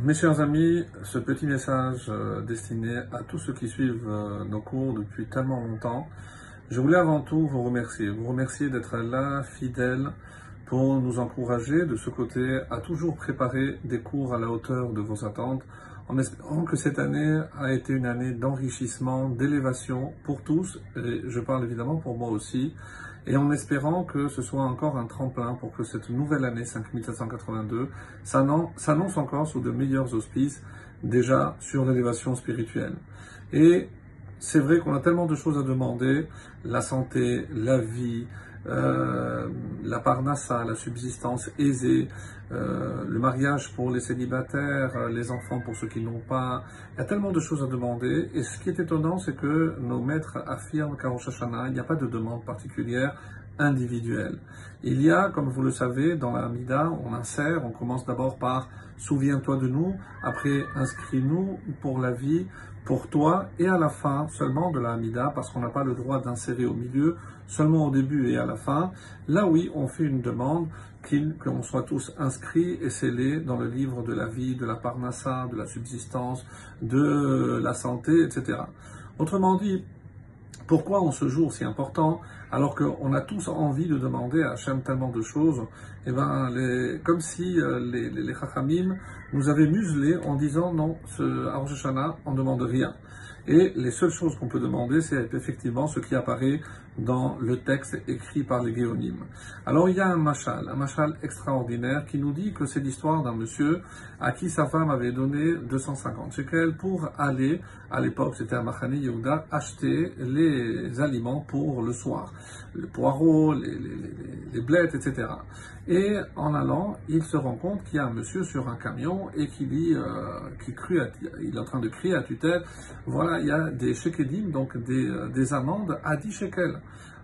Mes chers amis, ce petit message euh, destiné à tous ceux qui suivent euh, nos cours depuis tellement longtemps, je voulais avant tout vous remercier. Vous remercier d'être là, fidèle, pour nous encourager de ce côté à toujours préparer des cours à la hauteur de vos attentes, en espérant que cette année a été une année d'enrichissement, d'élévation pour tous, et je parle évidemment pour moi aussi, et en espérant que ce soit encore un tremplin pour que cette nouvelle année 5782 s'annonce encore sous de meilleurs auspices, déjà sur l'élévation spirituelle. Et c'est vrai qu'on a tellement de choses à demander, la santé, la vie, euh, la parnassa, la subsistance aisée, euh, le mariage pour les célibataires, euh, les enfants pour ceux qui n'ont pas. Il y a tellement de choses à demander. Et ce qui est étonnant, c'est que nos maîtres affirment qu'à Rosh Hashanah, il n'y a pas de demande particulière individuelle. Il y a, comme vous le savez, dans la Mida, on insère, on commence d'abord par Souviens-toi de nous, après Inscris-nous pour la vie, pour toi, et à la fin seulement de la Hamida, parce qu'on n'a pas le droit d'insérer au milieu, seulement au début et à la fin. Là, oui, on fait une demande qu'on soit tous inscrits et scellés dans le livre de la vie, de la parnassa, de la subsistance, de la santé, etc. Autrement dit, pourquoi en ce jour si important, alors qu'on a tous envie de demander à Hachem tellement de choses, et eh ben, comme si euh, les, les, nous avaient muselés en disant non, ce Rosh on ne demande rien. Et les seules choses qu'on peut demander, c'est effectivement ce qui apparaît dans le texte écrit par les Géonimes. Alors il y a un machal, un machal extraordinaire qui nous dit que c'est l'histoire d'un monsieur à qui sa femme avait donné 250 shekels pour aller, à l'époque c'était à Machane Yehuda, acheter les aliments pour le soir. Les, les, les blettes, etc. Et en allant, il se rend compte qu'il y a un monsieur sur un camion et qui euh, est en train de crier à tue-tête, voilà, il y a des shekedim, donc des, euh, des amendes à 10 shekels.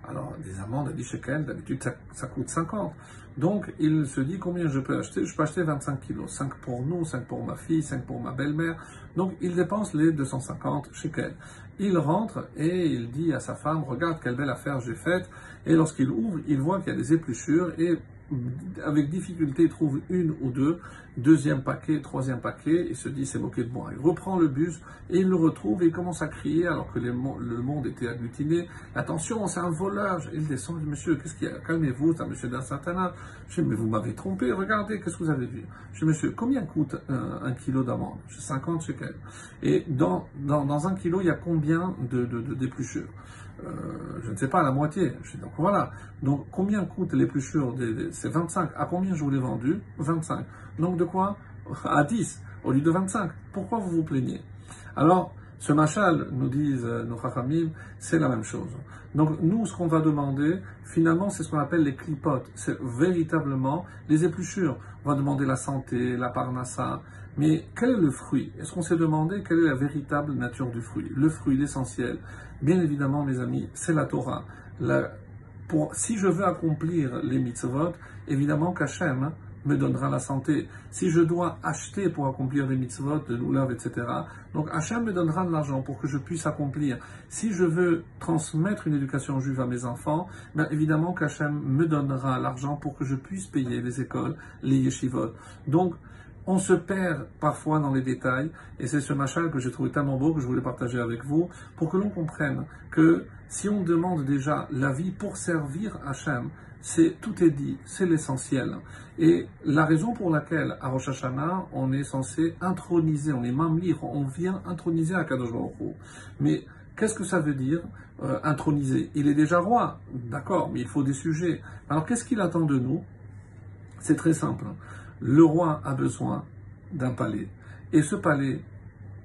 Alors, des amendes à 10 shekels, d'habitude, ça, ça, coûte 50. Donc, il se dit combien je peux acheter? Je peux acheter 25 kilos. 5 pour nous, 5 pour ma fille, 5 pour ma belle-mère. Donc, il dépense les 250 shekels. Il rentre et il dit à sa femme, regarde quelle belle affaire j'ai faite. Et lorsqu'il ouvre, il voit qu'il y a des épluchures et avec difficulté, trouve une ou deux, deuxième paquet, troisième paquet, il se dit c'est moqué de moi. Il reprend le bus et il le retrouve et il commence à crier alors que le monde était agglutiné. Attention, c'est un voleur. Il descend, il dit monsieur, qu'est-ce qu'il y a? Calmez-vous, c'est un monsieur d'un certain âge. Je dis mais vous m'avez trompé, regardez, qu'est-ce que vous avez vu? Je dis monsieur, combien coûte un, kilo d'amande? 50 shekels. Et dans, dans, un kilo, il y a combien de, de, euh, je ne sais pas, la moitié. Je donc voilà. Donc combien coûtent l'épluchure C'est 25. À combien je vous l'ai vendu? 25. Donc de quoi? À 10 au lieu de 25. Pourquoi vous vous plaignez? Alors, ce machal, nous disent euh, nos c'est la même chose. Donc nous, ce qu'on va demander, finalement, c'est ce qu'on appelle les clipotes. C'est véritablement les épluchures. On va demander la santé, la parnassa. Mais quel est le fruit? Est-ce qu'on s'est demandé quelle est la véritable nature du fruit? Le fruit, l'essentiel. Bien évidemment, mes amis, c'est la Torah. si je veux accomplir les mitzvot, évidemment qu'Hachem, me donnera la santé. Si je dois acheter pour accomplir des mitzvot, de l'oulav, etc., donc Hachem me donnera de l'argent pour que je puisse accomplir. Si je veux transmettre une éducation juive à mes enfants, bien évidemment qu'Hachem me donnera l'argent pour que je puisse payer les écoles, les yeshivot. Donc, on se perd parfois dans les détails, et c'est ce machin que j'ai trouvé tellement beau que je voulais partager avec vous, pour que l'on comprenne que si on demande déjà la vie pour servir Hachem, c'est tout est dit, c'est l'essentiel. Et la raison pour laquelle à Rosh Hashanah, on est censé introniser, on est mamlir, on vient introniser Akadosh Baruch Mais qu'est-ce que ça veut dire euh, introniser? Il est déjà roi, d'accord, mais il faut des sujets. Alors qu'est-ce qu'il attend de nous? C'est très simple. Le roi a besoin d'un palais. Et ce palais,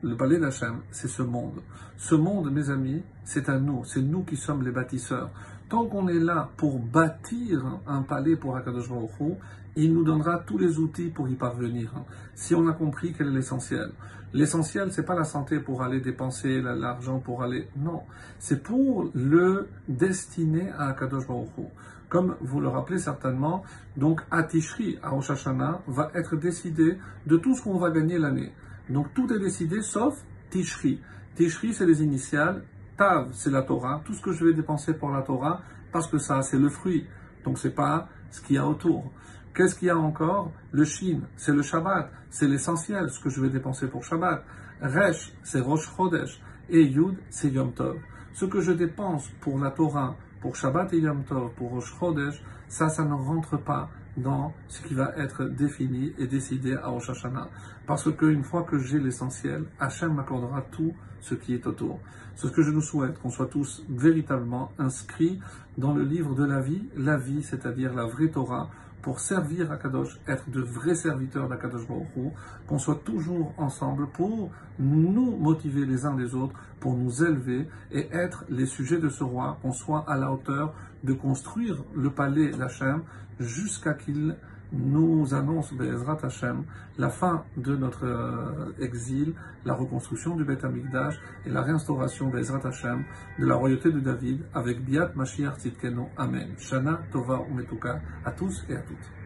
le palais d'Hachem, c'est ce monde. Ce monde, mes amis, c'est à nous. C'est nous qui sommes les bâtisseurs. Tant qu'on est là pour bâtir un palais pour Akadosh Baruch il nous donnera tous les outils pour y parvenir. Si on a compris quel est l'essentiel. L'essentiel, c'est pas la santé pour aller dépenser l'argent pour aller. Non, c'est pour le destiner à Akadosh Baruch Comme vous le rappelez certainement, donc à Tishri, à Rosh Hashanah, va être décidé de tout ce qu'on va gagner l'année. Donc tout est décidé sauf Tishri. Tishri, c'est les initiales. Tav, c'est la Torah. Tout ce que je vais dépenser pour la Torah, parce que ça, c'est le fruit. Donc c'est pas ce qu'il y a autour. Qu'est-ce qu'il y a encore? Le Shin, c'est le Shabbat, c'est l'essentiel, ce que je vais dépenser pour Shabbat. Resh, c'est Rosh Chodesh. Et Yud, c'est Yom Tov. Ce que je dépense pour la Torah, pour Shabbat et Yom Tov, pour Rosh Chodesh, ça, ça ne rentre pas dans ce qui va être défini et décidé à Rosh Hashanah. Parce qu'une fois que j'ai l'essentiel, Hachem m'accordera tout ce qui est autour. C'est ce que je nous souhaite, qu'on soit tous véritablement inscrits dans le livre de la vie, la vie, c'est-à-dire la vraie Torah, pour servir à Kadosh, être de vrais serviteurs d'Akadosh Baruch qu'on soit toujours ensemble pour nous motiver les uns les autres, pour nous élever et être les sujets de ce roi, qu'on soit à la hauteur de construire le palais d'Hachem jusqu'à qu'il nous annonce Be'ezrat Hashem la fin de notre euh, exil, la reconstruction du Beth Amikdash et la réinstauration Be'ezrat Hashem de la royauté de David avec Biat Mashiach. Amen. Shana Tova Umetuka à tous et à toutes.